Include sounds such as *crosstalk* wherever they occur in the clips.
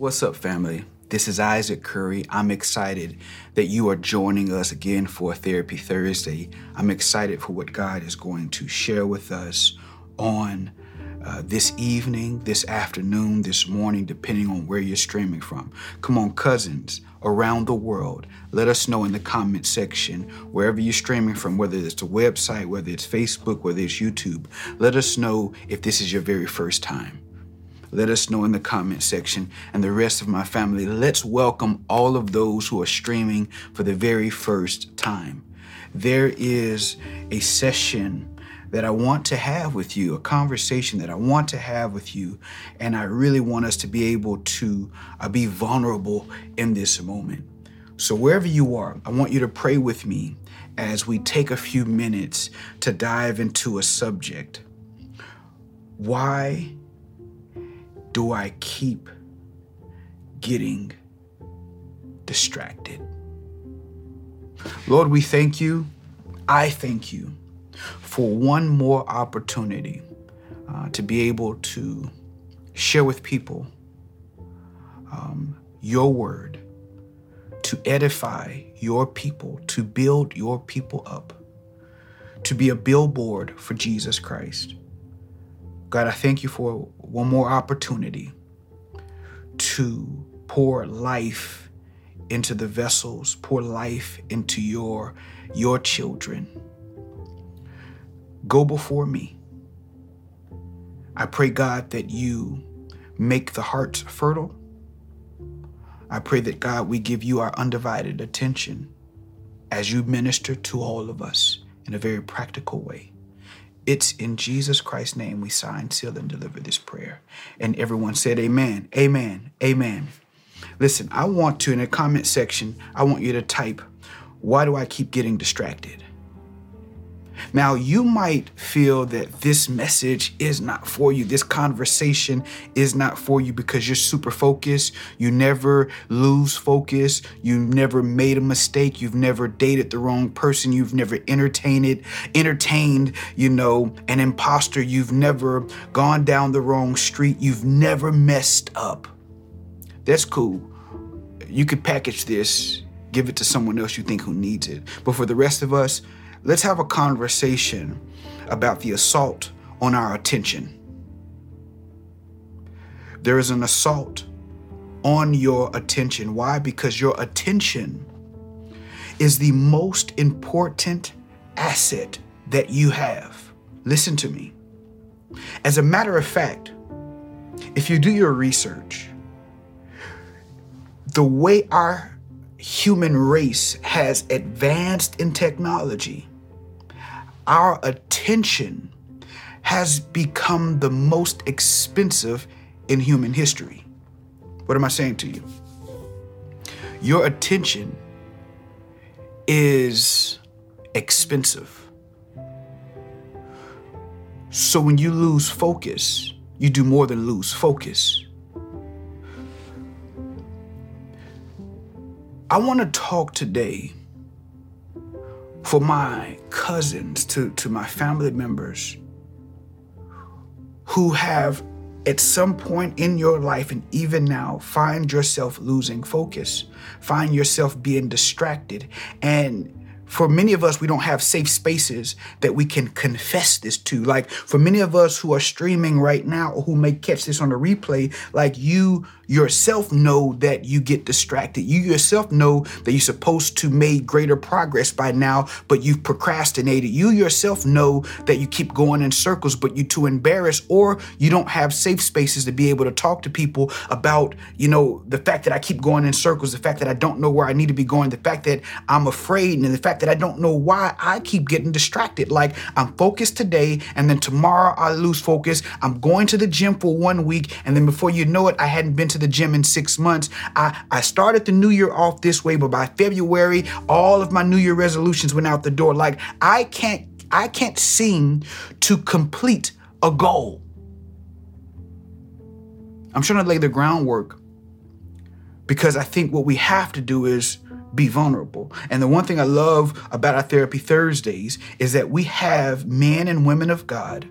What's up, family? This is Isaac Curry. I'm excited that you are joining us again for Therapy Thursday. I'm excited for what God is going to share with us on uh, this evening, this afternoon, this morning, depending on where you're streaming from. Come on, cousins around the world, let us know in the comment section, wherever you're streaming from, whether it's a website, whether it's Facebook, whether it's YouTube. Let us know if this is your very first time let us know in the comment section. And the rest of my family, let's welcome all of those who are streaming for the very first time. There is a session that I want to have with you, a conversation that I want to have with you. And I really want us to be able to uh, be vulnerable in this moment. So, wherever you are, I want you to pray with me as we take a few minutes to dive into a subject. Why do I keep getting distracted? Lord, we thank you. I thank you for one more opportunity uh, to be able to share with people um, your word, to edify your people, to build your people up, to be a billboard for Jesus Christ. God, I thank you for one more opportunity to pour life into the vessels, pour life into your your children. Go before me. I pray God that you make the hearts fertile. I pray that God we give you our undivided attention as you minister to all of us in a very practical way. It's in Jesus Christ's name we sign, seal, and deliver this prayer. And everyone said, Amen, Amen, Amen. Listen, I want to, in the comment section, I want you to type, Why do I keep getting distracted? Now, you might feel that this message is not for you. This conversation is not for you because you're super focused. You never lose focus. You've never made a mistake. You've never dated the wrong person. You've never entertained, entertained, you know, an imposter. You've never gone down the wrong street. You've never messed up. That's cool. You could package this, give it to someone else you think who needs it. But for the rest of us, let's have a conversation about the assault on our attention. There is an assault on your attention. Why? Because your attention is the most important asset that you have. Listen to me. As a matter of fact, if you do your research, the way our human race has advanced in technology, our attention has become the most expensive in human history. What am I saying to you? Your attention is expensive. So when you lose focus, you do more than lose focus. I want to talk today for my cousins, to, to my family members who have at some point in your life and even now find yourself losing focus, find yourself being distracted. And for many of us, we don't have safe spaces that we can confess this to. Like for many of us who are streaming right now or who may catch this on a replay, like you yourself know that you get distracted. You yourself know that you're supposed to make greater progress by now, but you've procrastinated. You yourself know that you keep going in circles, but you're too embarrassed, or you don't have safe spaces to be able to talk to people about, you know, the fact that I keep going in circles, the fact that I don't know where I need to be going, the fact that I'm afraid, and the fact that I don't know why I keep getting distracted. Like I'm focused today, and then tomorrow I lose focus. I'm going to the gym for one week, and then before you know it, I hadn't been to the gym in six months. I, I started the new year off this way, but by February, all of my new year resolutions went out the door. Like I can't I can't seem to complete a goal. I'm trying to lay the groundwork because I think what we have to do is be vulnerable. And the one thing I love about our Therapy Thursdays is that we have men and women of God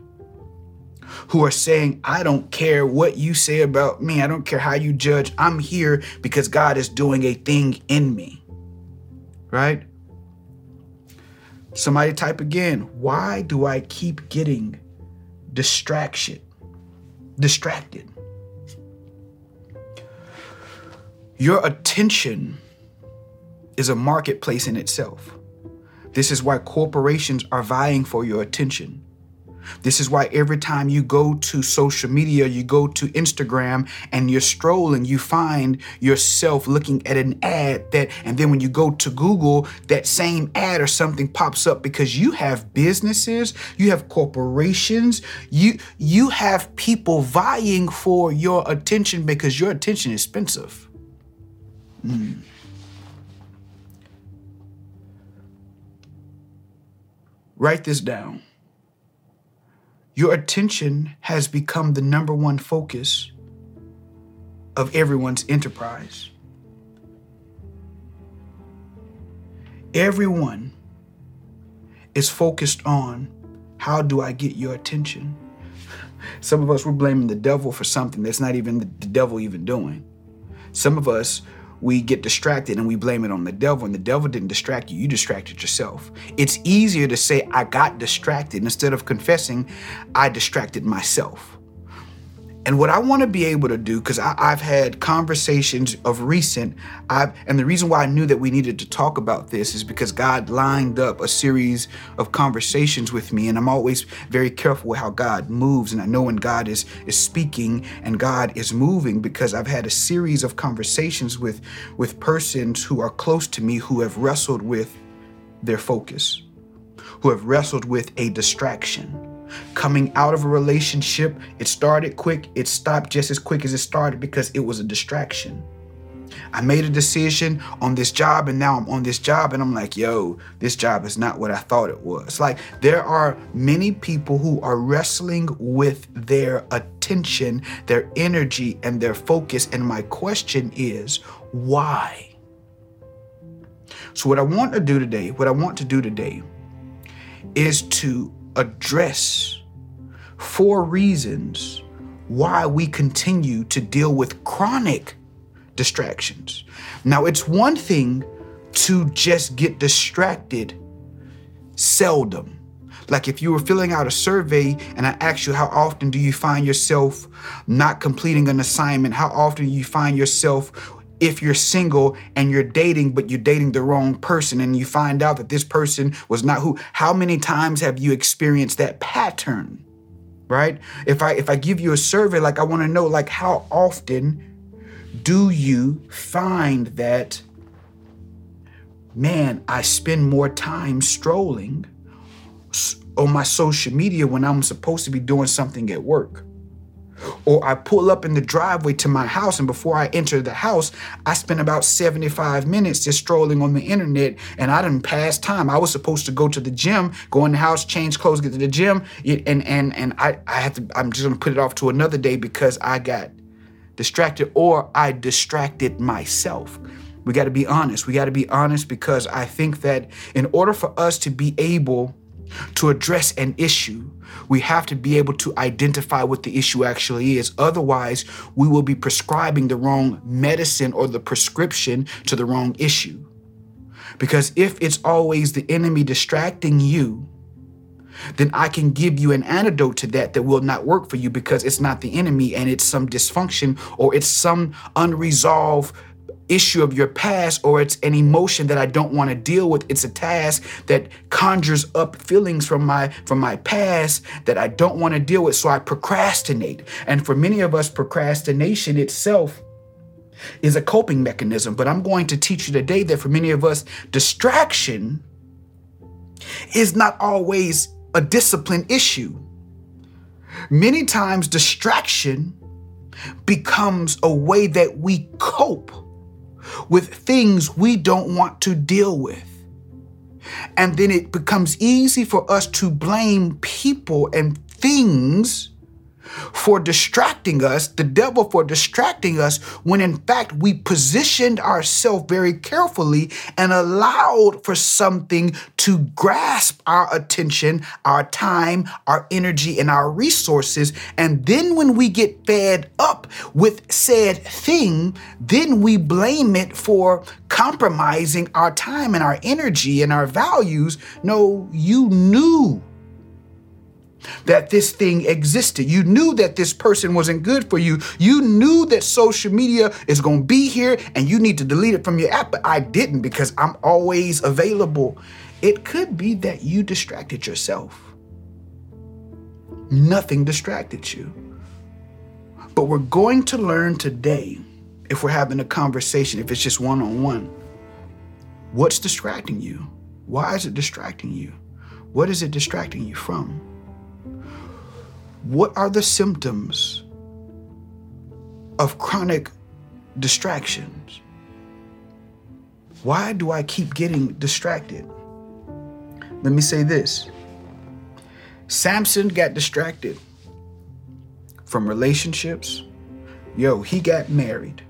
who are saying, I don't care what you say about me. I don't care how you judge. I'm here because God is doing a thing in me. Right? Somebody type again. Why do I keep getting distraction? Distracted. Your attention is a marketplace in itself. This is why corporations are vying for your attention. This is why every time you go to social media, you go to Instagram and you're strolling, you find yourself looking at an ad that, and then when you go to Google, that same ad or something pops up because you have businesses, you have corporations, you you have people vying for your attention because your attention is expensive. Mm. Write this down. Your attention has become the number one focus of everyone's enterprise. Everyone is focused on how do I get your attention? *laughs* Some of us, we're blaming the devil for something that's not even the devil even doing. Some of us, we get distracted and we blame it on the devil, and the devil didn't distract you, you distracted yourself. It's easier to say, I got distracted instead of confessing, I distracted myself. And what I want to be able to do, because I've had conversations of recent, I've, and the reason why I knew that we needed to talk about this is because God lined up a series of conversations with me, and I'm always very careful with how God moves, and I know when God is is speaking and God is moving because I've had a series of conversations with with persons who are close to me who have wrestled with their focus, who have wrestled with a distraction Coming out of a relationship, it started quick, it stopped just as quick as it started because it was a distraction. I made a decision on this job and now I'm on this job and I'm like, yo, this job is not what I thought it was. Like, there are many people who are wrestling with their attention, their energy, and their focus. And my question is, why? So, what I want to do today, what I want to do today is to address four reasons why we continue to deal with chronic distractions. Now, it's one thing to just get distracted seldom. Like if you were filling out a survey and I asked you how often do you find yourself not completing an assignment, how often you find yourself if you're single and you're dating, but you're dating the wrong person and you find out that this person was not who, how many times have you experienced that pattern? Right? If I if I give you a survey, like I want to know, like how often do you find that man, I spend more time strolling on my social media when I'm supposed to be doing something at work? Or I pull up in the driveway to my house, and before I enter the house, I spend about 75 minutes just strolling on the internet, and I didn't pass time. I was supposed to go to the gym, go in the house, change clothes, get to the gym, and and and I I have to. I'm just gonna put it off to another day because I got distracted, or I distracted myself. We got to be honest. We got to be honest because I think that in order for us to be able to address an issue, we have to be able to identify what the issue actually is. Otherwise, we will be prescribing the wrong medicine or the prescription to the wrong issue. Because if it's always the enemy distracting you, then I can give you an antidote to that that will not work for you because it's not the enemy and it's some dysfunction or it's some unresolved issue of your past or it's an emotion that I don't want to deal with. It's a task that conjures up feelings from my from my past that I don't want to deal with. So I procrastinate. And for many of us, procrastination itself is a coping mechanism. But I'm going to teach you today that for many of us, distraction is not always a discipline issue. Many times, distraction becomes a way that we cope with things we don't want to deal with. And then it becomes easy for us to blame people and things for distracting us, the devil for distracting us, when in fact we positioned ourselves very carefully and allowed for something to grasp our attention, our time, our energy, and our resources. And then when we get fed up with said thing, then we blame it for compromising our time and our energy and our values. No, you knew that this thing existed. You knew that this person wasn't good for you. You knew that social media is going to be here and you need to delete it from your app, but I didn't because I'm always available. It could be that you distracted yourself. Nothing distracted you. But we're going to learn today, if we're having a conversation, if it's just one on one, what's distracting you? Why is it distracting you? What is it distracting you from? What are the symptoms of chronic distractions? Why do I keep getting distracted? Let me say this Samson got distracted from relationships. Yo, he got married.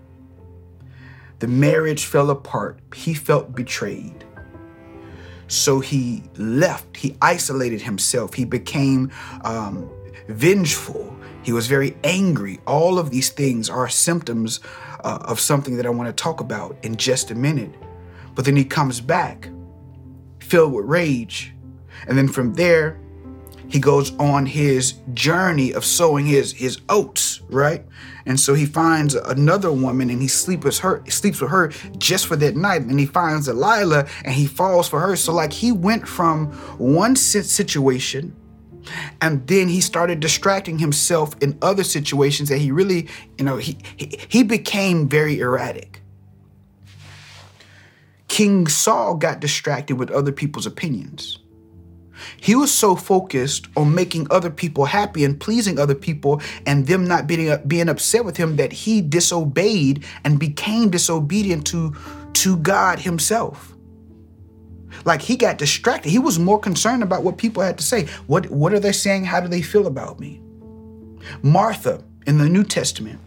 The marriage fell apart. He felt betrayed. So he left. He isolated himself. He became um, vengeful. He was very angry. All of these things are symptoms uh, of something that I want to talk about in just a minute. But then he comes back filled with rage. And then from there, he goes on his journey of sowing his his oats, right? And so he finds another woman and he sleeps with her, sleeps with her just for that night. And he finds Delilah and he falls for her. So like he went from one situation and then he started distracting himself in other situations that he really, you know, he, he, he became very erratic. King Saul got distracted with other people's opinions. He was so focused on making other people happy and pleasing other people and them not being, being upset with him that he disobeyed and became disobedient to, to God himself. Like he got distracted. He was more concerned about what people had to say. What, what are they saying? How do they feel about me? Martha in the New Testament,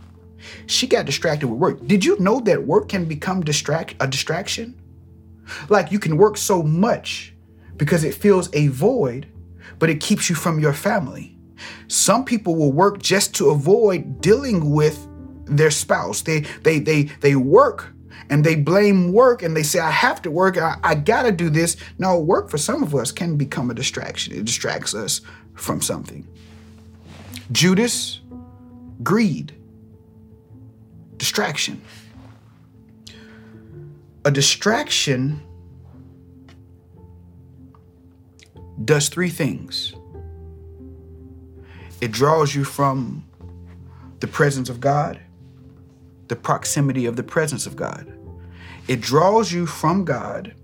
she got distracted with work. Did you know that work can become distract a distraction? Like you can work so much because it fills a void, but it keeps you from your family. Some people will work just to avoid dealing with their spouse. They they they they work and they blame work and they say, I have to work, I, I gotta do this. No, work for some of us can become a distraction. It distracts us from something. Judas, greed, distraction. A distraction does three things it draws you from the presence of God the proximity of the presence of God. It draws you from God.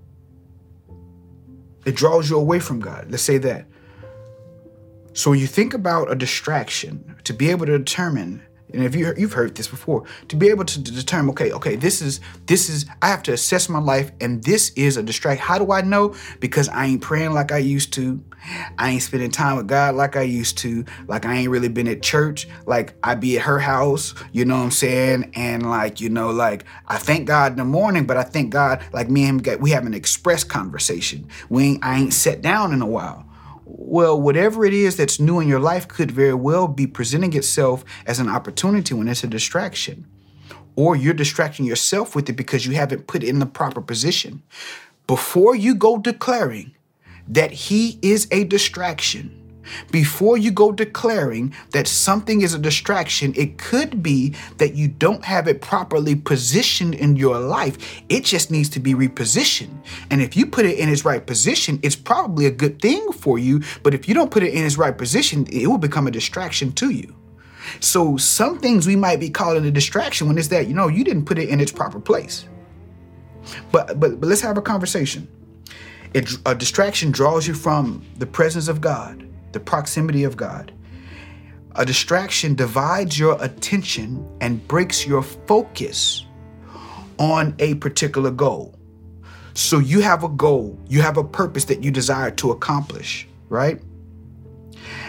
It draws you away from God. Let's say that. So when you think about a distraction, to be able to determine and if you you've heard this before, to be able to determine, okay, okay, this is this is I have to assess my life, and this is a distract. How do I know? Because I ain't praying like I used to. I ain't spending time with God like I used to. Like I ain't really been at church. Like I be at her house, you know what I'm saying? And like, you know, like I thank God in the morning, but I thank God, like me and him we have an express conversation. We ain't I ain't sat down in a while. Well, whatever it is that's new in your life could very well be presenting itself as an opportunity when it's a distraction. Or you're distracting yourself with it because you haven't put it in the proper position. Before you go declaring that he is a distraction, before you go declaring that something is a distraction, it could be that you don't have it properly positioned in your life. It just needs to be repositioned. And if you put it in its right position, it's probably a good thing for you. But if you don't put it in its right position, it will become a distraction to you. So some things we might be calling a distraction when it's that, you know, you didn't put it in its proper place. But but, but let's have a conversation. It, a distraction draws you from the presence of God the proximity of God. A distraction divides your attention and breaks your focus on a particular goal. So you have a goal, you have a purpose that you desire to accomplish, right?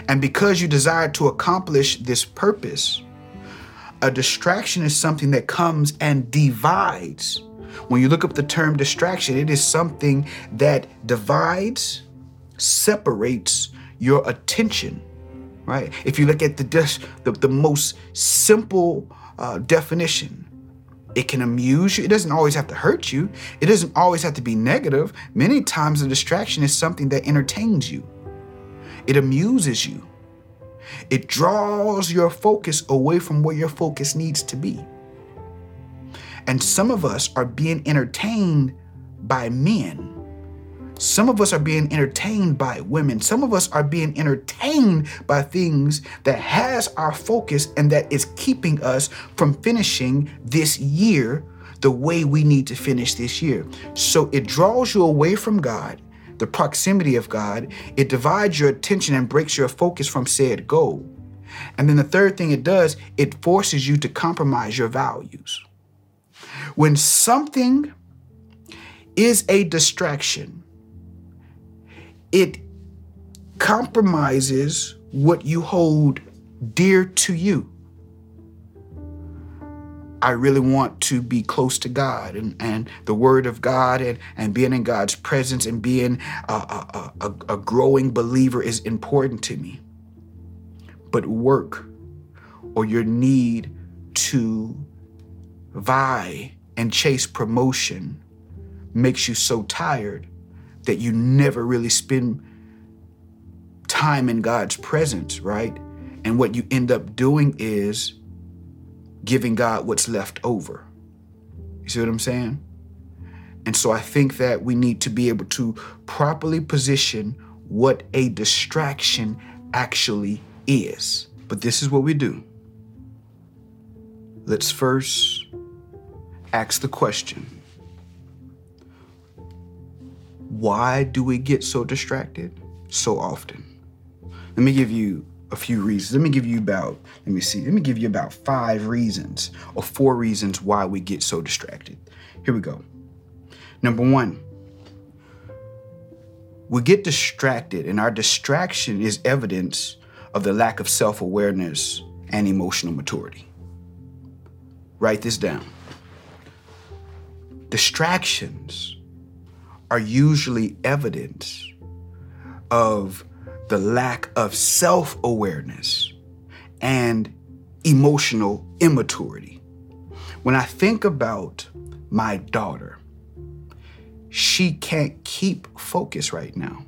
And because you desire to accomplish this purpose, a distraction is something that comes and divides. When you look up the term distraction, it is something that divides, separates your attention, right? If you look at the the, the most simple uh, definition, it can amuse you. It doesn't always have to hurt you. It doesn't always have to be negative. Many times, a distraction is something that entertains you. It amuses you. It draws your focus away from where your focus needs to be. And some of us are being entertained by men. Some of us are being entertained by women. Some of us are being entertained by things that has our focus and that is keeping us from finishing this year the way we need to finish this year. So it draws you away from God the proximity of God, it divides your attention and breaks your focus from said goal. And then the third thing it does, it forces you to compromise your values. When something is a distraction, it compromises what you hold dear to you. I really want to be close to God and, and the Word of God and, and being in God's presence and being a, a, a, a growing believer is important to me. But work or your need to vie and chase promotion makes you so tired that you never really spend time in God's presence, right? And what you end up doing is giving God what's left over. You see what I'm saying? And so I think that we need to be able to properly position what a distraction actually is. But this is what we do. Let's first ask the question why do we get so distracted so often? Let me give you a few reasons. Let me give you about, let me see, let me give you about five reasons or four reasons why we get so distracted. Here we go. Number one, we get distracted, and our distraction is evidence of the lack of self awareness and emotional maturity. Write this down. Distractions are usually evidence of the lack of self awareness and emotional immaturity. When I think about my daughter, she can't keep focus right now.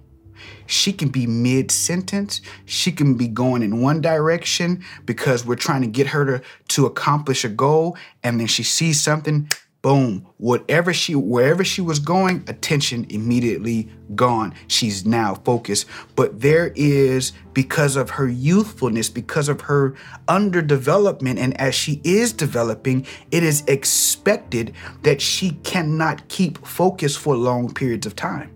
She can be mid sentence. She can be going in one direction because we're trying to get her to, to accomplish a goal. And then she sees something boom. Whatever she wherever she was going attention immediately gone. She's now focused. But there is because of her youthfulness because of her underdevelopment and as she is developing it is expected that she cannot keep focus for long periods of time.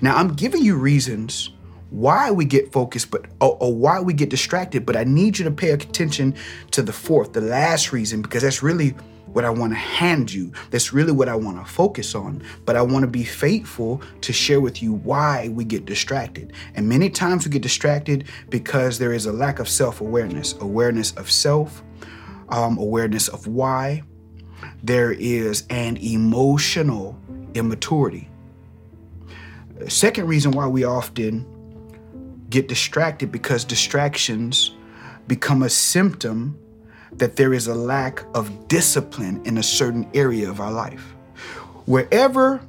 Now i'm giving you reasons why we get focused but or, or, why we get distracted but i need you to pay attention to the fourth the last reason because that's really what I want to hand you. That's really what I want to focus on. But I want to be faithful to share with you why we get distracted. And many times we get distracted because there is a lack of self awareness, awareness of self, um, awareness of why. There is an emotional immaturity. Second reason why we often get distracted because distractions become a symptom that there is a lack of discipline in a certain area of our life. Wherever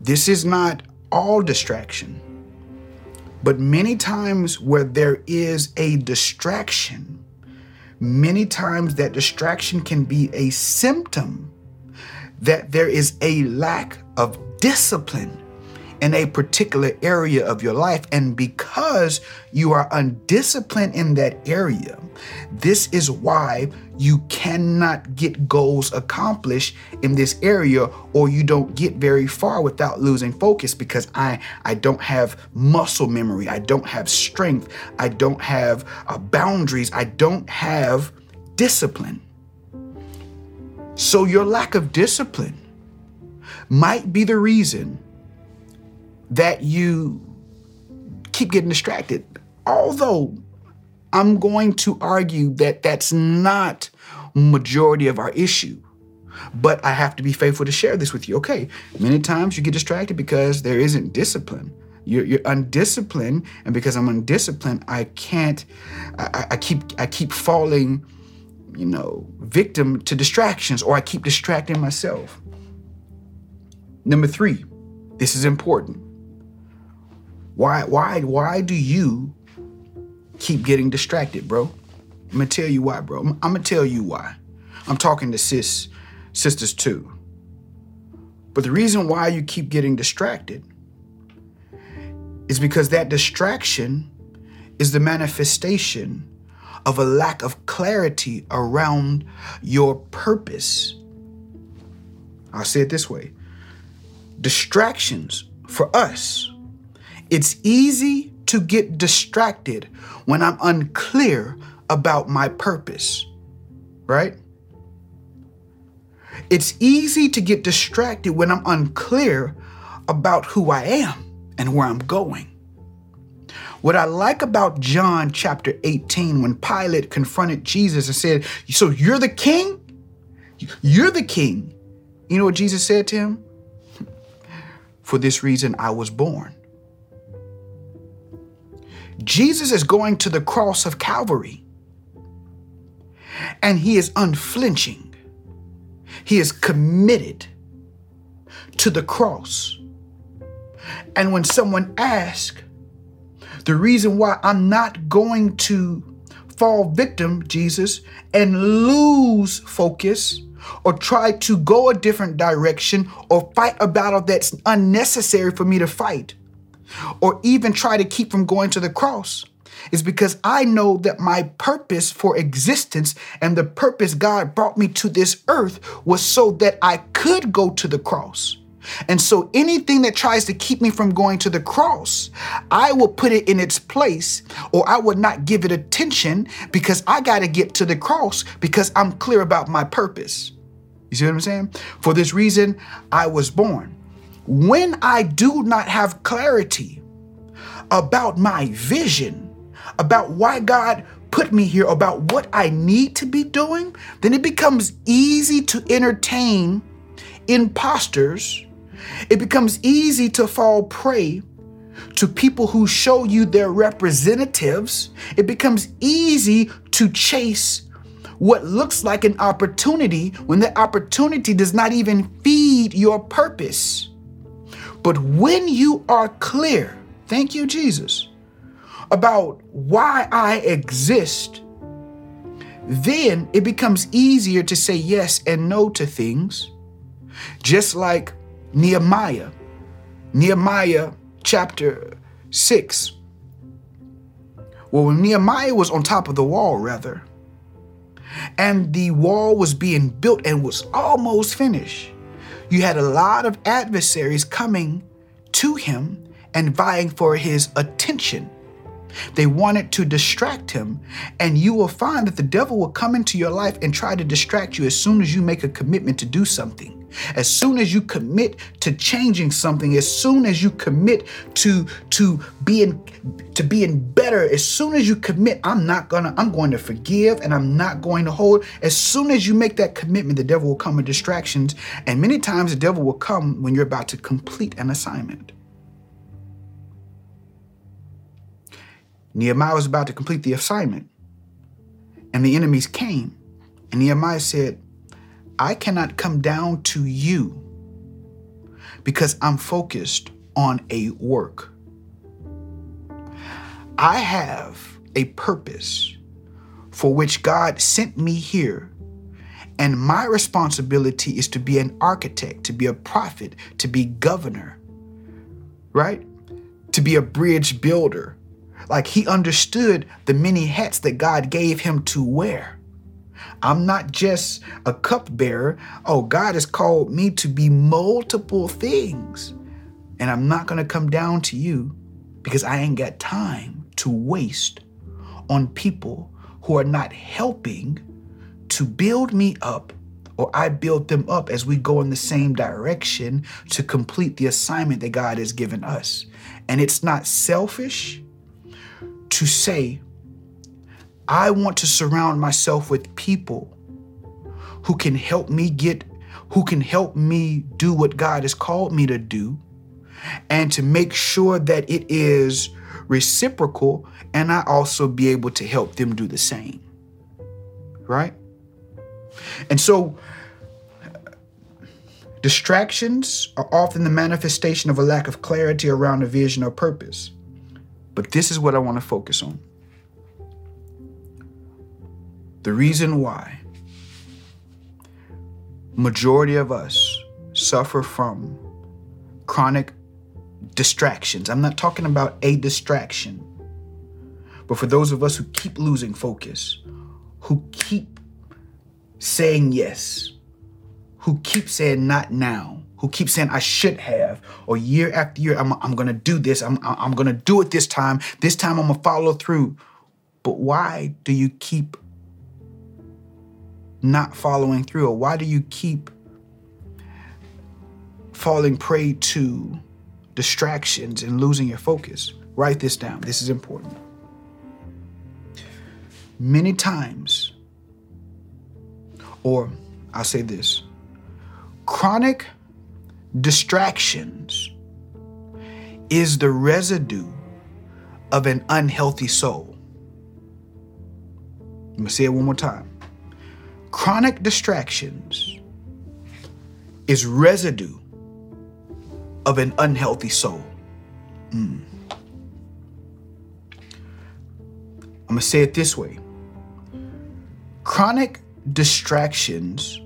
this is not all distraction, but many times where there is a distraction, many times that distraction can be a symptom that there is a lack of discipline in a particular area of your life. And because you are undisciplined in that area, this is why you cannot get goals accomplished in this area or you don't get very far without losing focus because I I don't have muscle memory, I don't have strength, I don't have uh, boundaries, I don't have discipline. So your lack of discipline might be the reason that you keep getting distracted although I'm going to argue that that's not majority of our issue. But I have to be faithful to share this with you. Okay, many times you get distracted because there isn't discipline. You're, you're undisciplined, and because I'm undisciplined, I can't. I, I keep I keep falling, you know, victim to distractions, or I keep distracting myself. Number three, this is important. Why why why do you keep getting distracted, bro? I'm gonna tell you why, bro. I'm, I'm gonna tell you why. I'm talking to sis sisters too. But the reason why you keep getting distracted is because that distraction is the manifestation of a lack of clarity around your purpose. I'll say it this way distractions for us, it's easy to get distracted when I'm unclear about my purpose, right? It's easy to get distracted when I'm unclear about who I am and where I'm going. What I like about John chapter 18, when Pilate confronted Jesus and said, So you're the king? You're the king. You know what Jesus said to him? *laughs* For this reason I was born. Jesus is going to the cross of Calvary, and he is unflinching. He is committed to the cross. And when someone asks, the reason why I'm not going to fall victim, Jesus, and lose focus or try to go a different direction or fight a battle that's unnecessary for me to fight or even try to keep from going to the cross is because I know that my purpose for existence and the purpose God brought me to this earth was so that I could go to the cross. And so anything that tries to keep me from going to the cross, I will put it in its place or I would not give it attention because I got to get to the cross because I'm clear about my purpose. You see what I'm saying? For this reason, I was born. When I do not have clarity about my vision, about why God put me here, about what I need to be doing, then it becomes easy to entertain imposters it becomes easy to fall prey to people who show you their representatives. It becomes easy to chase what looks like an opportunity when the opportunity does not even feed your purpose. But when you are clear, thank you, Jesus, about why I exist, then it becomes easier to say yes and no to things. Just like Nehemiah, Nehemiah chapter 6. Well, when Nehemiah was on top of the wall, rather, and the wall was being built and was almost finished, you had a lot of adversaries coming to him and vying for his attention. They wanted to distract him, and you will find that the devil will come into your life and try to distract you as soon as you make a commitment to do something. As soon as you commit to changing something, as soon as you commit to to being to being better, as soon as you commit, I'm not gonna, I'm going to forgive and I'm not going to hold. As soon as you make that commitment, the devil will come with distractions. And many times the devil will come when you're about to complete an assignment. Nehemiah was about to complete the assignment, and the enemies came. And Nehemiah said, I cannot come down to you because I'm focused on a work. I have a purpose for which God sent me here. And my responsibility is to be an architect, to be a prophet, to be governor, right? To be a bridge builder. Like he understood the many hats that God gave him to wear. I'm not just a cupbearer. Oh, God has called me to be multiple things. And I'm not going to come down to you because I ain't got time to waste on people who are not helping to build me up or I build them up as we go in the same direction to complete the assignment that God has given us. And it's not selfish to say, I want to surround myself with people who can help me get, who can help me do what God has called me to do, and to make sure that it is reciprocal, and I also be able to help them do the same. Right? And so, distractions are often the manifestation of a lack of clarity around a vision or purpose. But this is what I want to focus on. The reason why majority of us suffer from chronic distractions. I'm not talking about a distraction, but for those of us who keep losing focus, who keep saying yes, who keep saying not now, who keep saying I should have, or year after year, I'm, I'm gonna do this, I'm, I'm gonna do it this time, this time I'm gonna follow through. But why do you keep not following through? Or why do you keep falling prey to distractions and losing your focus? Write this down. This is important. Many times, or I'll say this chronic distractions is the residue of an unhealthy soul. Let me say it one more time. Chronic distractions is residue of an unhealthy soul. Mm. I'm going to say it this way chronic distractions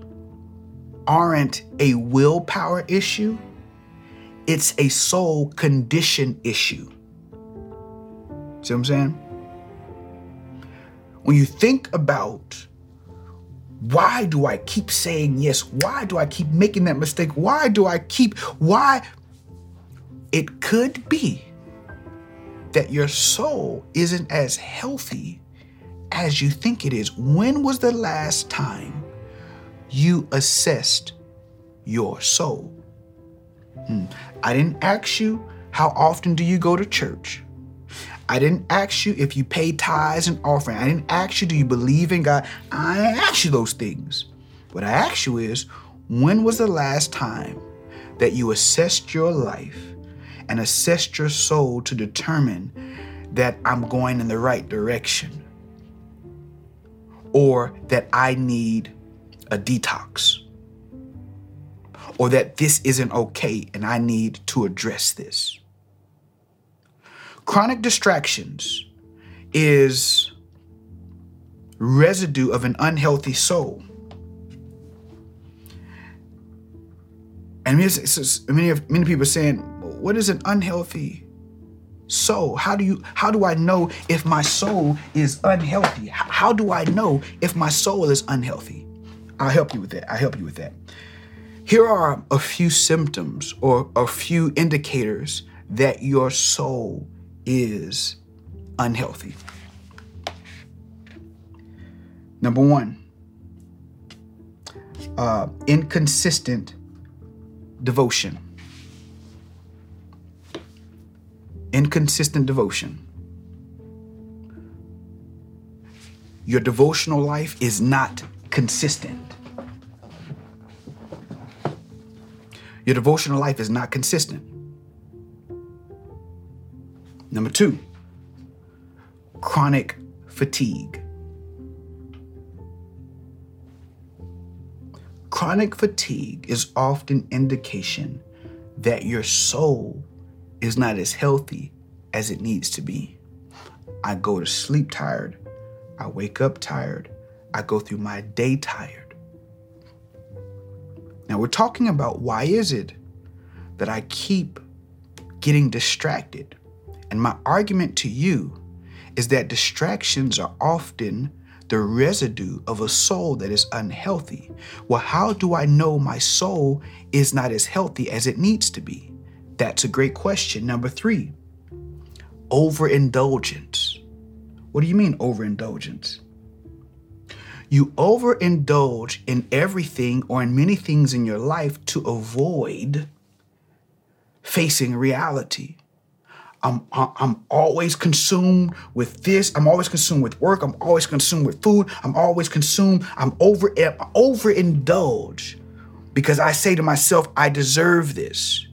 aren't a willpower issue, it's a soul condition issue. See what I'm saying? When you think about why do I keep saying yes? Why do I keep making that mistake? Why do I keep, why? It could be that your soul isn't as healthy as you think it is. When was the last time you assessed your soul? Hmm. I didn't ask you how often do you go to church? I didn't ask you if you pay tithes and offering. I didn't ask you do you believe in God. I didn't ask you those things. What I asked you is when was the last time that you assessed your life and assessed your soul to determine that I'm going in the right direction or that I need a detox or that this isn't okay and I need to address this. Chronic distractions is residue of an unhealthy soul. And many, many people are saying, what is an unhealthy soul? How do you how do I know if my soul is unhealthy? How do I know if my soul is unhealthy? I'll help you with that. I'll help you with that. Here are a few symptoms or a few indicators that your soul is unhealthy. Number one, uh, inconsistent devotion. Inconsistent devotion. Your devotional life is not consistent. Your devotional life is not consistent. Number two, chronic fatigue. Chronic fatigue is often indication that your soul is not as healthy as it needs to be. I go to sleep tired. I wake up tired. I go through my day tired. Now we're talking about why is it that I keep getting distracted? And my argument to you is that distractions are often the residue of a soul that is unhealthy. Well, how do I know my soul is not as healthy as it needs to be? That's a great question. Number three, overindulgence. What do you mean, overindulgence? You overindulge in everything or in many things in your life to avoid facing reality. I'm I'm always consumed with this. I'm always consumed with work. I'm always consumed with food. I'm always consumed. I'm over overindulge because I say to myself, I deserve this.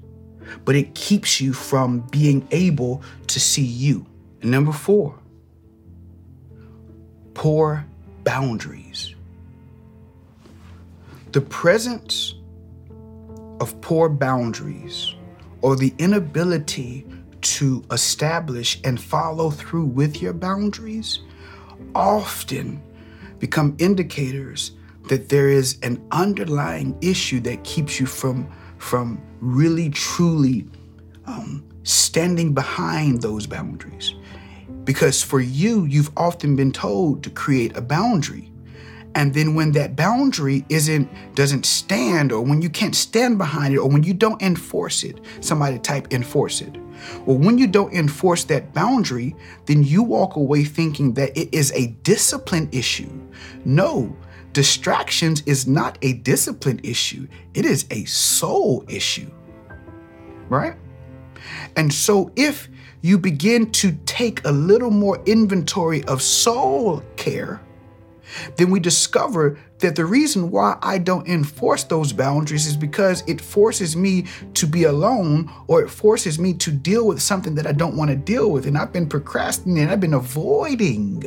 But it keeps you from being able to see you. And number four, poor boundaries. The presence of poor boundaries or the inability to establish and follow through with your boundaries often become indicators that there is an underlying issue that keeps you from from really truly um, standing behind those boundaries. Because for you you've often been told to create a boundary and then when that boundary isn't doesn't stand or when you can't stand behind it or when you don't enforce it somebody type enforce it. Well when you don't enforce that boundary then you walk away thinking that it is a discipline issue. No distractions is not a discipline issue. It is a soul issue right? And so if you begin to take a little more inventory of soul care then we discover that the reason why I don't enforce those boundaries is because it forces me to be alone or it forces me to deal with something that I don't want to deal with. And I've been procrastinating, I've been avoiding,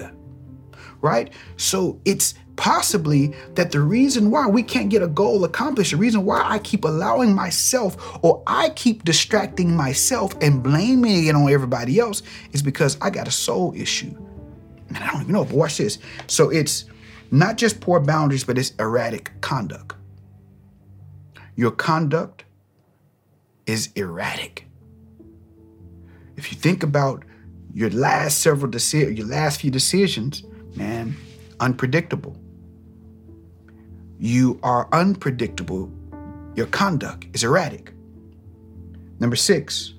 right? So it's possibly that the reason why we can't get a goal accomplished, the reason why I keep allowing myself or I keep distracting myself and blaming it on everybody else is because I got a soul issue. And I don't even know, but watch this. So it's not just poor boundaries, but it's erratic conduct. Your conduct is erratic. If you think about your last several decisions, your last few decisions, man, unpredictable. You are unpredictable. Your conduct is erratic. Number six,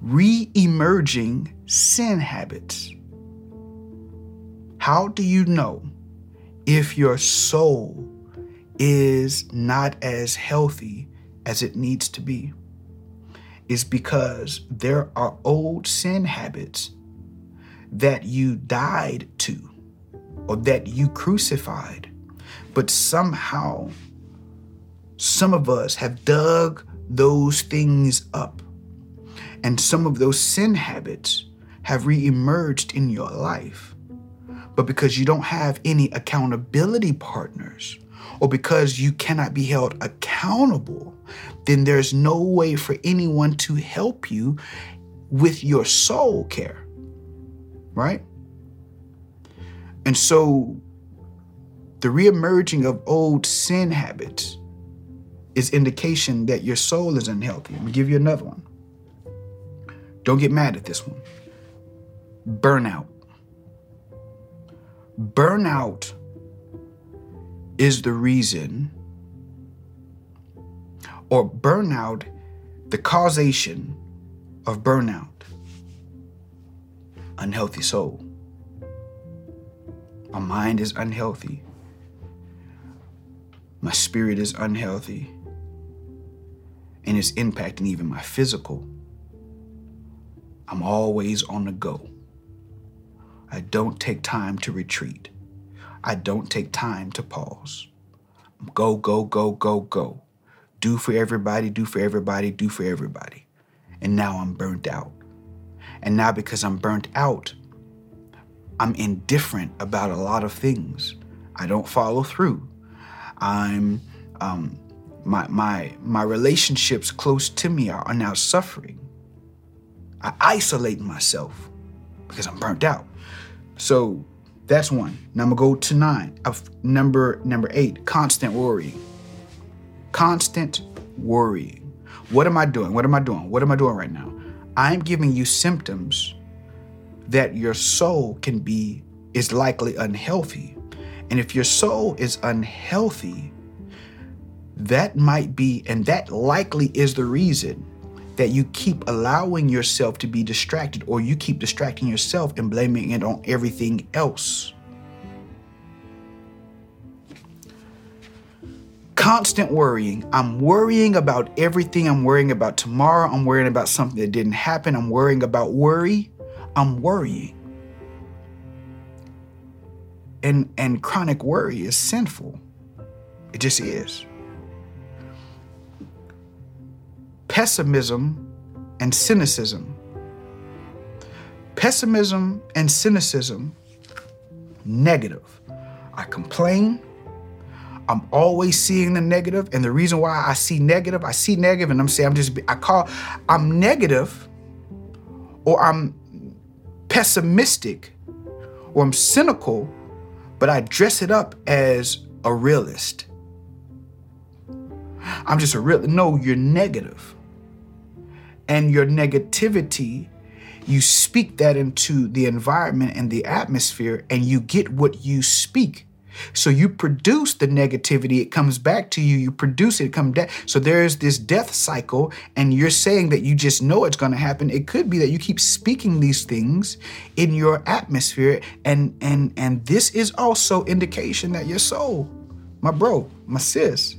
re emerging sin habits. How do you know if your soul is not as healthy as it needs to be is because there are old sin habits that you died to or that you crucified, but somehow some of us have dug those things up. And some of those sin habits have reemerged in your life. But because you don't have any accountability partners, or because you cannot be held accountable, then there's no way for anyone to help you with your soul care. Right? And so the reemerging of old sin habits is indication that your soul is unhealthy. Let me give you another one. Don't get mad at this one. Burnout. Burnout is the reason, or burnout, the causation of burnout. Unhealthy soul. My mind is unhealthy. My spirit is unhealthy. And it's impacting even my physical. I'm always on the go. I don't take time to retreat. I don't take time to pause. Go, go, go, go, go. Do for everybody, do for everybody, do for everybody. And now I'm burnt out. And now, because I'm burnt out, I'm indifferent about a lot of things. I don't follow through. I'm um, my my my relationships close to me are, are now suffering. I isolate myself because I'm burnt out. So that's one. Now I'm gonna go to nine. Of number number eight, constant worrying. Constant worrying. What am I doing? What am I doing? What am I doing right now? I'm giving you symptoms that your soul can be is likely unhealthy. And if your soul is unhealthy, that might be, and that likely is the reason that you keep allowing yourself to be distracted or you keep distracting yourself and blaming it on everything else. constant worrying. I'm worrying about everything. I'm worrying about tomorrow. I'm worrying about something that didn't happen. I'm worrying about worry. I'm worrying. And and chronic worry is sinful. It just is. Pessimism and cynicism. Pessimism and cynicism, negative. I complain, I'm always seeing the negative, and the reason why I see negative, I see negative, and I'm saying I'm just I call I'm negative, or I'm pessimistic, or I'm cynical, but I dress it up as a realist. I'm just a real no, you're negative. And your negativity, you speak that into the environment and the atmosphere, and you get what you speak. So you produce the negativity, it comes back to you, you produce it, it comes down. So there's this death cycle, and you're saying that you just know it's gonna happen. It could be that you keep speaking these things in your atmosphere, and and and this is also indication that your soul, my bro, my sis,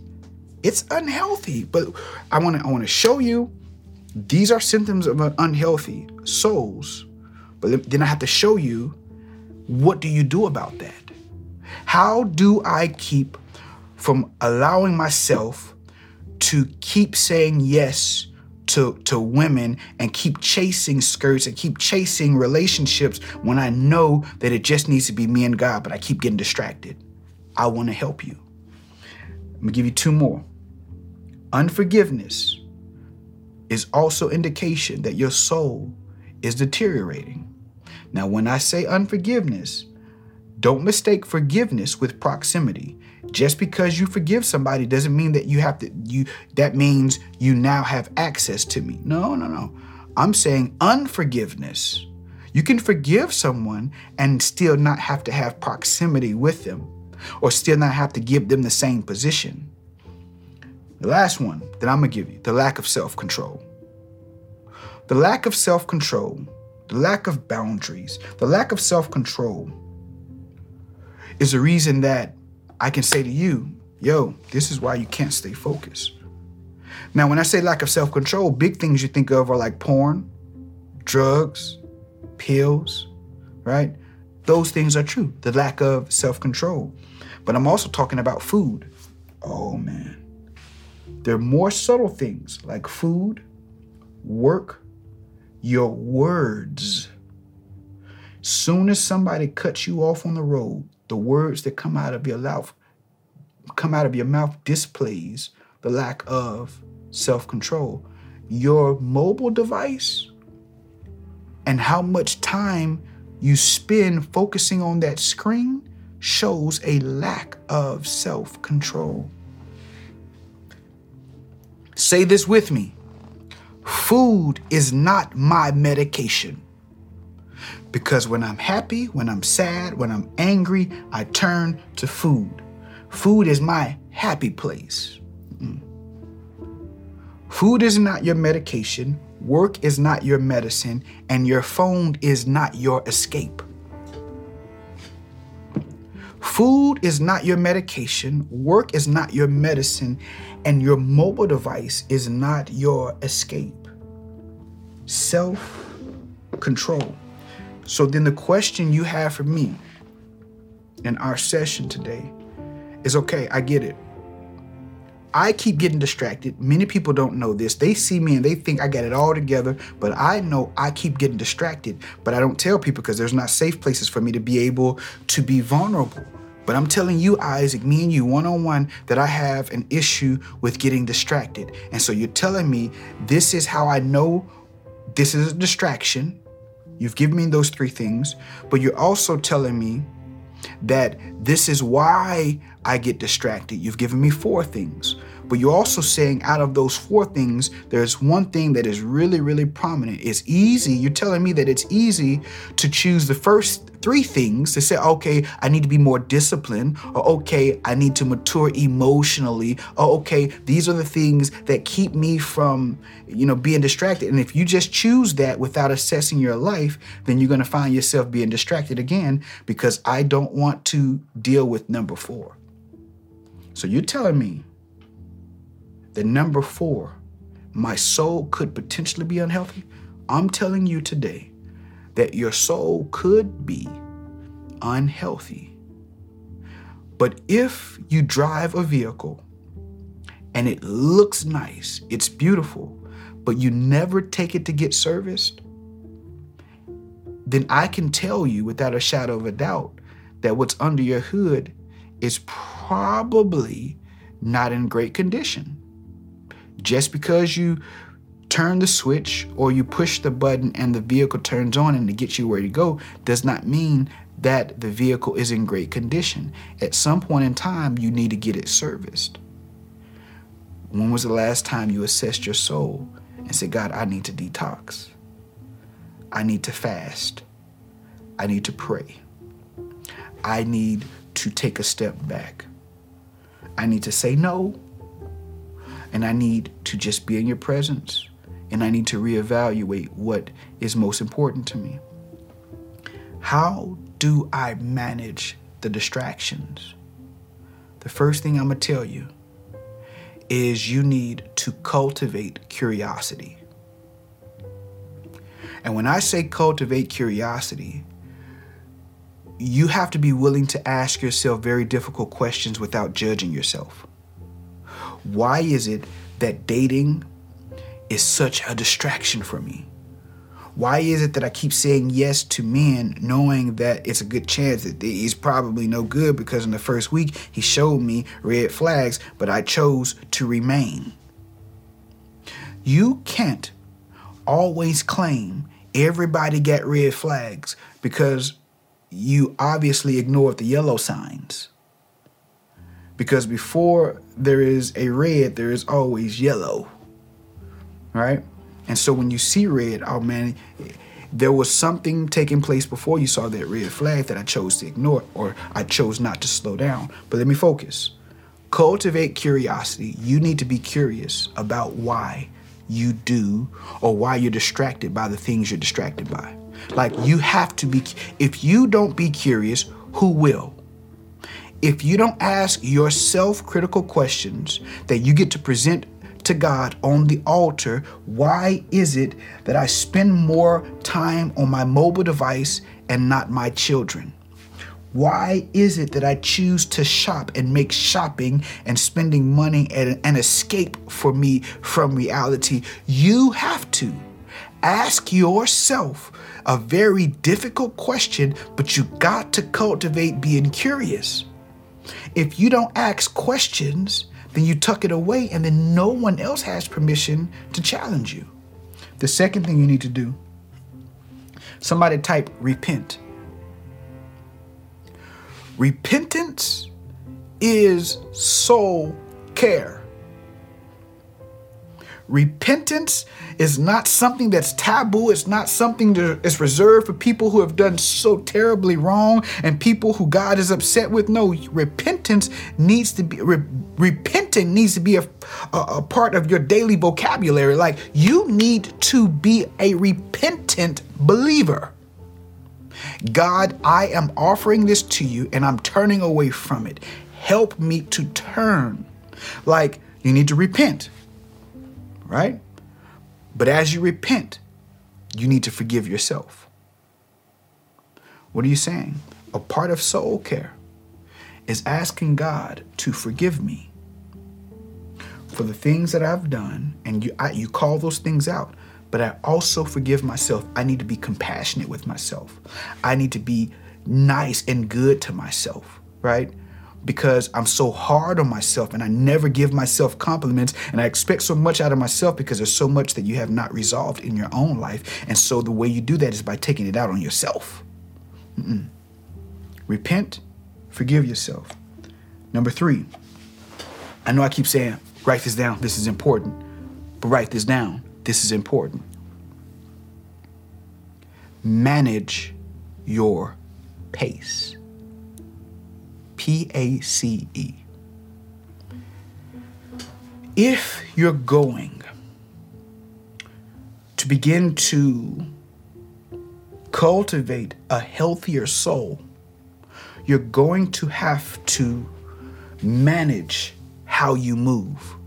it's unhealthy. But I wanna I wanna show you these are symptoms of unhealthy souls. But then I have to show you what do you do about that? How do I keep from allowing myself to keep saying yes to, to women and keep chasing skirts and keep chasing relationships when I know that it just needs to be me and God, but I keep getting distracted? I want to help you. Let me give you two more. Unforgiveness is also indication that your soul is deteriorating. Now, when I say unforgiveness, don't mistake forgiveness with proximity. Just because you forgive somebody doesn't mean that you have to you that means you now have access to me. No, no, no. I'm saying unforgiveness. You can forgive someone and still not have to have proximity with them or still not have to give them the same position. The last one that I'm going to give you, the lack of self-control. The lack of self-control, the lack of boundaries, the lack of self-control is the reason that I can say to you, yo, this is why you can't stay focused. Now, when I say lack of self control, big things you think of are like porn, drugs, pills, right? Those things are true, the lack of self control. But I'm also talking about food. Oh, man. There are more subtle things like food, work, your words. Soon as somebody cuts you off on the road, the words that come out of your mouth come out of your mouth displays the lack of self-control. Your mobile device and how much time you spend focusing on that screen shows a lack of self-control. Say this with me. Food is not my medication. Because when I'm happy, when I'm sad, when I'm angry, I turn to food. Food is my happy place. Mm. Food is not your medication, work is not your medicine, and your phone is not your escape. Food is not your medication, work is not your medicine, and your mobile device is not your escape. Self control. So then the question you have for me in our session today is okay, I get it. I keep getting distracted. Many people don't know this. They see me and they think I got it all together, but I know I keep getting distracted. But I don't tell people because there's not safe places for me to be able to be vulnerable. But I'm telling you, Isaac, me and you one on one, that I have an issue with getting distracted. And so you're telling me this is how I know this is a distraction You've given me those three things, but you're also telling me that this is why I get distracted. You've given me four things, but you're also saying out of those four things, there's one thing that is really, really prominent. It's easy. You're telling me that it's easy to choose the first three things to say, okay, I need to be more disciplined, or okay, I need to mature emotionally, or okay, these are the things that keep me from, you know, being distracted. And if you just choose that without assessing your life, then you're going to find yourself being distracted again because I don't want to deal with number four. So you're telling me that number four, my soul could potentially be unhealthy, I'm telling you today that your soul could be unhealthy. But if you drive a vehicle and it looks nice, it's beautiful, but you never take it to get serviced, then I can tell you without a shadow of a doubt that what's under your hood is probably not in great condition. Just because you turn the switch or you push the button and the vehicle turns on and it gets you where you go does not mean that the vehicle is in great condition. At some point in time, you need to get it serviced. When was the last time you assessed your soul and said, God, I need to detox? I need to fast. I need to pray. I need to take a step back. I need to say no. And I need to just be in your presence. And I need to reevaluate what is most important to me. How do I manage the distractions? The first thing I'm going to tell you is you need to cultivate curiosity. And when I say cultivate curiosity, you have to be willing to ask yourself very difficult questions without judging yourself. Why is it that dating is such a distraction for me? Why is it that I keep saying yes to men knowing that it's a good chance that he's probably no good because in the first week he showed me red flags, but I chose to remain? You can't always claim everybody got red flags because you obviously ignored the yellow signs. Because before there is a red, there is always yellow. Right? And so when you see red, oh man, there was something taking place before you saw that red flag that I chose to ignore or I chose not to slow down. But let me focus. Cultivate curiosity. You need to be curious about why you do or why you're distracted by the things you're distracted by. Like you have to be, if you don't be curious, who will? If you don't ask yourself critical questions that you get to present to God on the altar, why is it that I spend more time on my mobile device and not my children? Why is it that I choose to shop and make shopping and spending money an, an escape for me from reality? You have to ask yourself a very difficult question, but you got to cultivate being curious. If you don't ask questions, then you tuck it away, and then no one else has permission to challenge you. The second thing you need to do somebody type repent. Repentance is soul care. Repentance is not something that's taboo. It's not something that is reserved for people who have done so terribly wrong and people who God is upset with. No, repentance needs to be, re- repenting needs to be a, a, a part of your daily vocabulary. Like you need to be a repentant believer. God, I am offering this to you and I'm turning away from it. Help me to turn. Like you need to repent right? But as you repent, you need to forgive yourself. What are you saying? A part of soul care is asking God to forgive me for the things that I've done, and you, I, you call those things out. But I also forgive myself. I need to be compassionate with myself. I need to be nice and good to myself, right? Because I'm so hard on myself and I never give myself compliments and I expect so much out of myself because there's so much that you have not resolved in your own life. And so the way you do that is by taking it out on yourself. Mm-mm. Repent, forgive yourself. Number three, I know I keep saying, write this down, this is important, but write this down, this is important. Manage your pace. P A C E. If you're going to begin to cultivate a healthier soul, you're going to have to manage how you move.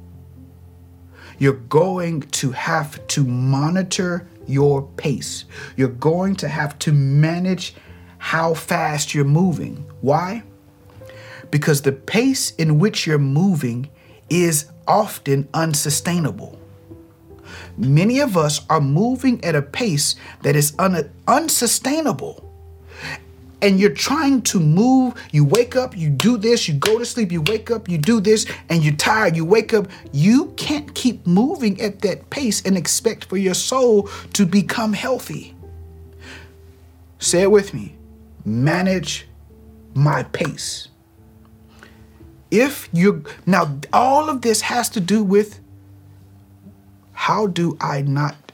you're going to have to monitor your pace. You're going to have to manage how fast you're moving. Why? Because the pace in which you're moving is often unsustainable. Many of us are moving at a pace that is un- unsustainable and you're trying to move. You wake up, you do this, you go to sleep, you wake up, you do this, and you're tired. You wake up. You can't keep moving at that pace and expect for your soul to become healthy. Say it with me manage my pace. If you now, all of this has to do with how do I not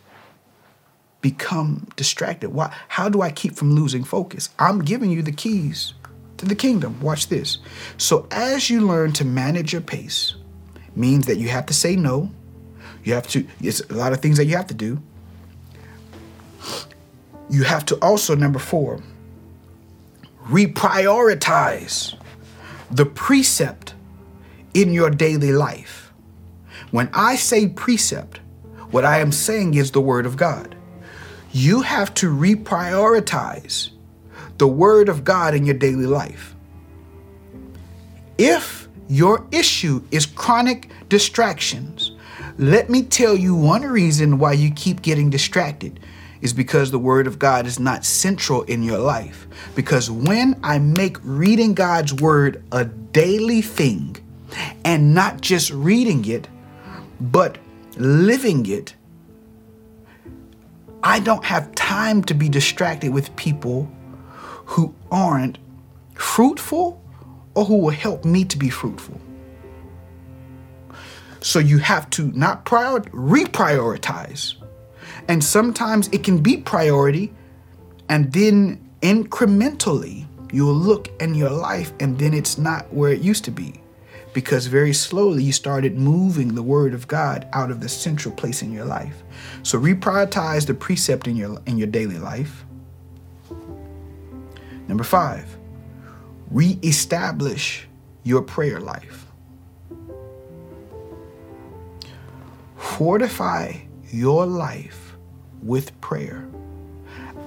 become distracted? Why, how do I keep from losing focus? I'm giving you the keys to the kingdom. Watch this. So, as you learn to manage your pace, means that you have to say no. You have to, it's a lot of things that you have to do. You have to also, number four, reprioritize the precept in your daily life. When I say precept, what I am saying is the Word of God you have to reprioritize the Word of God in your daily life. If your issue is chronic distractions, let me tell you one reason why you keep getting distracted is because the Word of God is not central in your life. Because when I make reading God's Word a daily thing, and not just reading it, but living it, I don't have time to be distracted with people who aren't fruitful or who will help me to be fruitful. So you have to not prior reprioritize. And sometimes it can be priority and then incrementally you'll look in your life and then it's not where it used to be because very slowly you started moving the word of God out of the central place in your life. So reprioritize the precept in your in your daily life. Number 5, reestablish your prayer life. Fortify your life with prayer.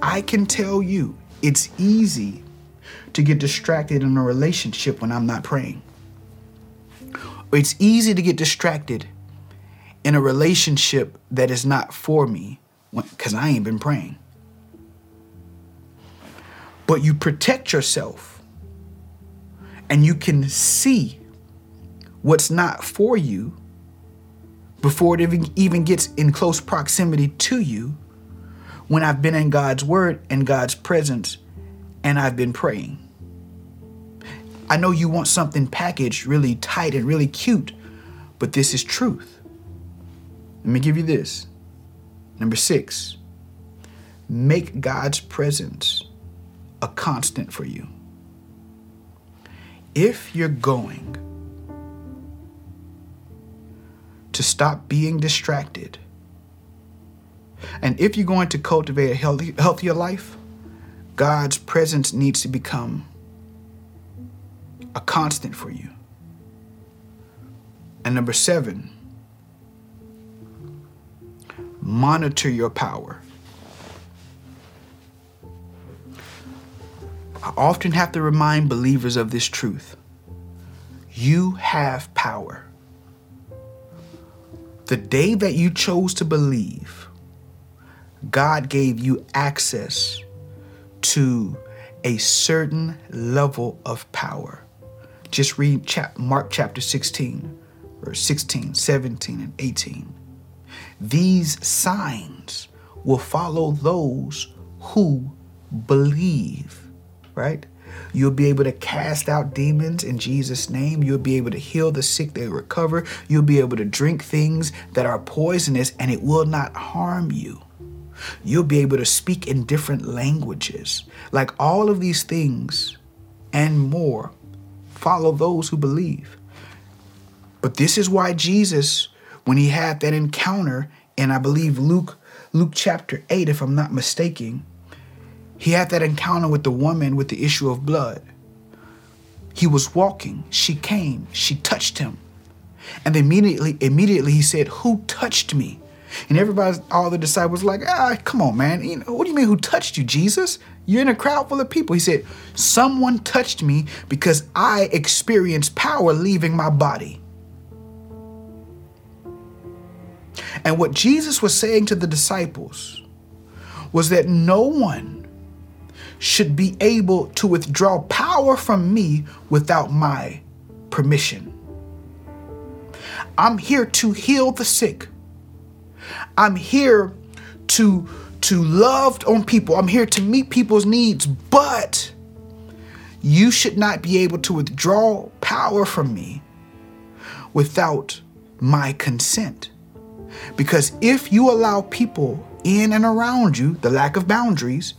I can tell you it's easy to get distracted in a relationship when I'm not praying. It's easy to get distracted in a relationship that is not for me because I ain't been praying. But you protect yourself and you can see what's not for you before it even, gets in close proximity to you when I've been in God's word and God's presence and I've been praying. I know you want something packaged really tight and really cute, but this is truth. Let me give you this. Number six, make God's presence a constant for you. If you're going to stop being distracted, and if you're going to cultivate a healthy, healthier life, God's presence needs to become a constant for you. And number seven, monitor your power. I often have to remind believers of this truth. You have power. The day that you chose to believe, God gave you access to a certain level of power. Just read chap- Mark chapter 16, verse 16, 17, and 18. These signs will follow those who believe, right? You'll be able to cast out demons in Jesus' name. You'll be able to heal the sick, they recover. You'll be able to drink things that are poisonous and it will not harm you. You'll be able to speak in different languages. Like all of these things and more follow those who believe. But this is why Jesus, when he had that encounter, and I believe Luke, Luke chapter 8, if I'm not mistaken, he had that encounter with the woman with the issue of blood. He was walking, she came, she touched him. And immediately, immediately he said, Who touched me? And everybody, all the disciples, like, ah, come on, man. You know, what do you mean, who touched you, Jesus? You're in a crowd full of people. He said, Someone touched me because I experienced power leaving my body. And what Jesus was saying to the disciples was that no one should be able to withdraw power from me without my permission. I'm here to heal the sick. I'm here to to love on people. I'm here to meet people's needs, but you should not be able to withdraw power from me without my consent. Because if you allow people in and around you, the lack of boundaries,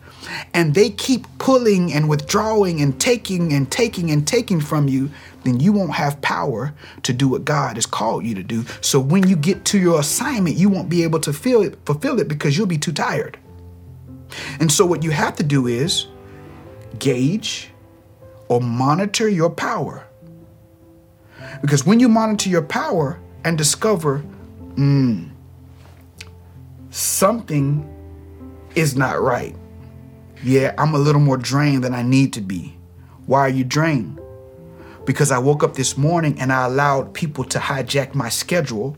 and they keep pulling and withdrawing and taking and taking and taking from you, then you won't have power to do what God has called you to do. So when you get to your assignment, you won't be able to feel it, fulfill it because you'll be too tired. And so what you have to do is gauge or monitor your power. Because when you monitor your power and discover, mm, something is not right. Yeah, I'm a little more drained than I need to be. Why are you drained? Because I woke up this morning and I allowed people to hijack my schedule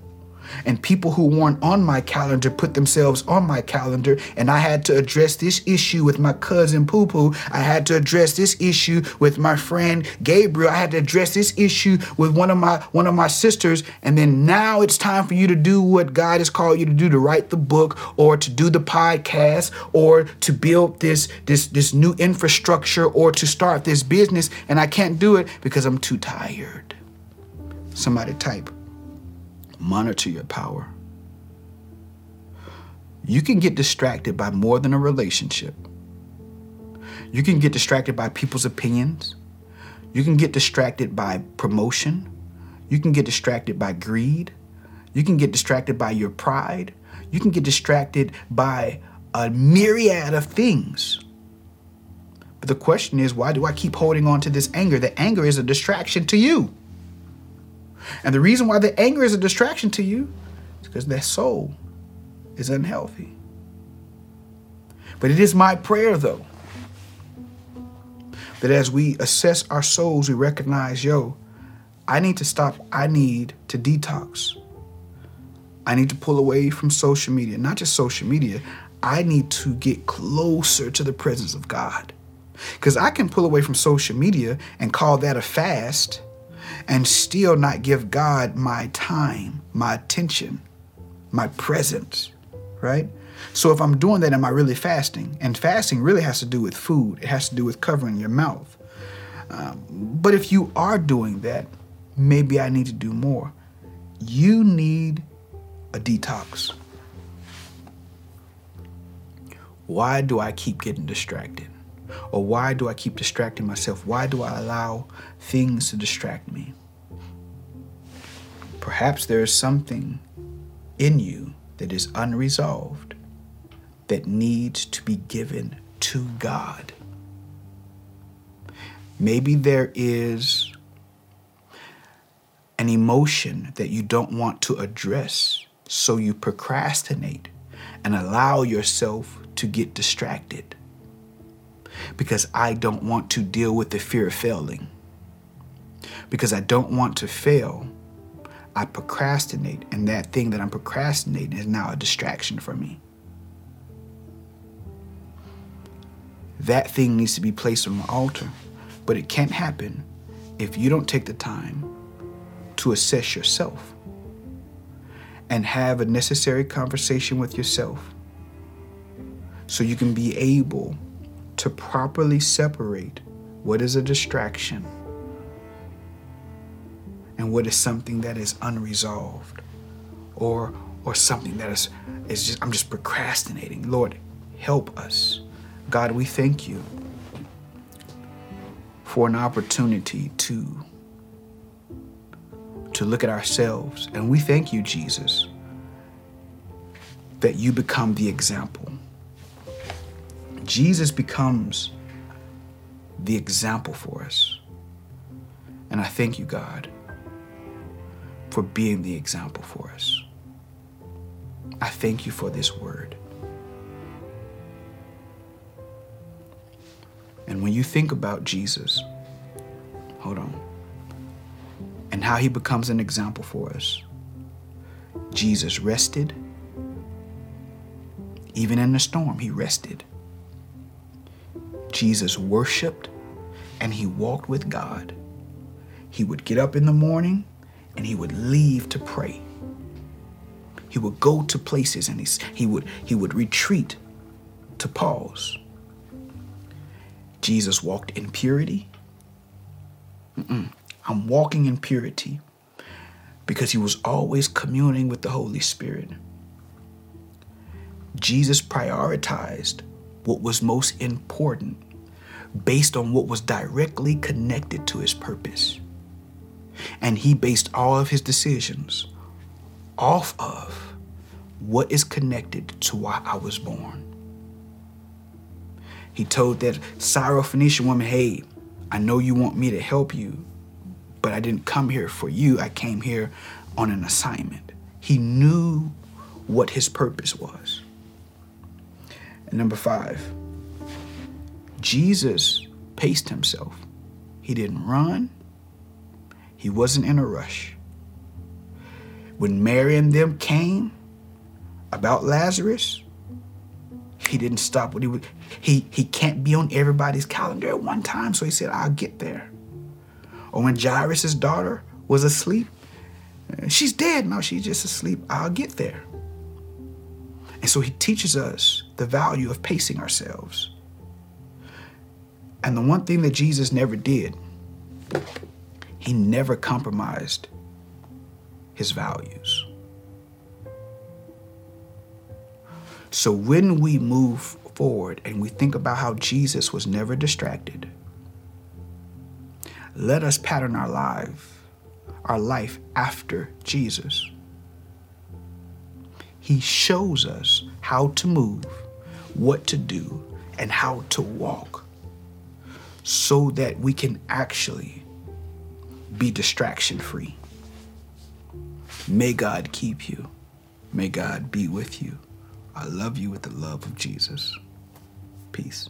and people who weren't on my calendar put themselves on my calendar and I had to address this issue with my cousin Poo Poo. I had to address this issue with my friend Gabriel. I had to address this issue with one of my one of my sisters and then now it's time for you to do what God has called you to do to write the book or to do the podcast or to build this this this new infrastructure or to start this business and I can't do it because I'm too tired. Somebody type Monitor your power. You can get distracted by more than a relationship. You can get distracted by people's opinions. You can get distracted by promotion. You can get distracted by greed. You can get distracted by your pride. You can get distracted by a myriad of things. But the question is, why do I keep holding on to this anger? The anger is a distraction to you. And the reason why the anger is a distraction to you is because that soul is unhealthy. But it is my prayer, though, that as we assess our souls, we recognize, yo, I need to stop. I need to detox. I need to pull away from social media, not just social media. I need to get closer to the presence of God. Because I can pull away from social media and call that a fast and still not give God my time, my attention, my presence, right? So if I'm doing that, am I really fasting? And fasting really has to do with food, it has to do with covering your mouth. Um, but if you are doing that, maybe I need to do more. You need a detox. Why do I keep getting distracted? Or why do I keep distracting myself? Why do I allow things to distract me? Perhaps there is something in you that is unresolved that needs to be given to God. Maybe there is an emotion that you don't want to address, so you procrastinate and allow yourself to get distracted because I don't want to deal with the fear of failing. Because I don't want to fail, I procrastinate, and that thing that I'm procrastinating is now a distraction for me. That thing needs to be placed on the altar, but it can't happen if you don't take the time to assess yourself and have a necessary conversation with yourself so you can be able to properly separate what is a distraction and what is something that is unresolved or or something that is is just I'm just procrastinating. Lord, help us. God, we thank you for an opportunity to to look at ourselves and we thank you Jesus that you become the example Jesus becomes the example for us. And I thank you, God, for being the example for us. I thank you for this word. And when you think about Jesus, hold on, and how he becomes an example for us, Jesus rested. Even in the storm, he rested. Jesus worshiped and he walked with God. He would get up in the morning and he would leave to pray. He would go to places and he, he, would, he would retreat to pause. Jesus walked in purity. Mm-mm. I'm walking in purity because he was always communing with the Holy Spirit. Jesus prioritized what was most important based on what was directly connected to his purpose. And he based all of his decisions off of what is connected to why I was born. He told that Syrophoenician woman, hey, I know you want me to help you, but I didn't come here for you. I came here on an assignment. He knew what his purpose was. And number five, Jesus paced himself. He didn't run, he wasn't in a rush. When Mary and them came about Lazarus, he didn't stop what he would he he can't be on everybody's calendar at one time, so he said, I'll get there. Or when Jairus' daughter was asleep, she's dead. No, she's just asleep. I'll get there. And so he teaches us the value of pacing ourselves. And the one thing that Jesus never did, he never compromised his values. So when we move forward and we think about how Jesus was never distracted, let us pattern our life, our life after Jesus. He shows us how to move, what to do, and how to walk so that we can actually be distraction free. May God keep you. May God be with you. I love you with the love of Jesus. Peace.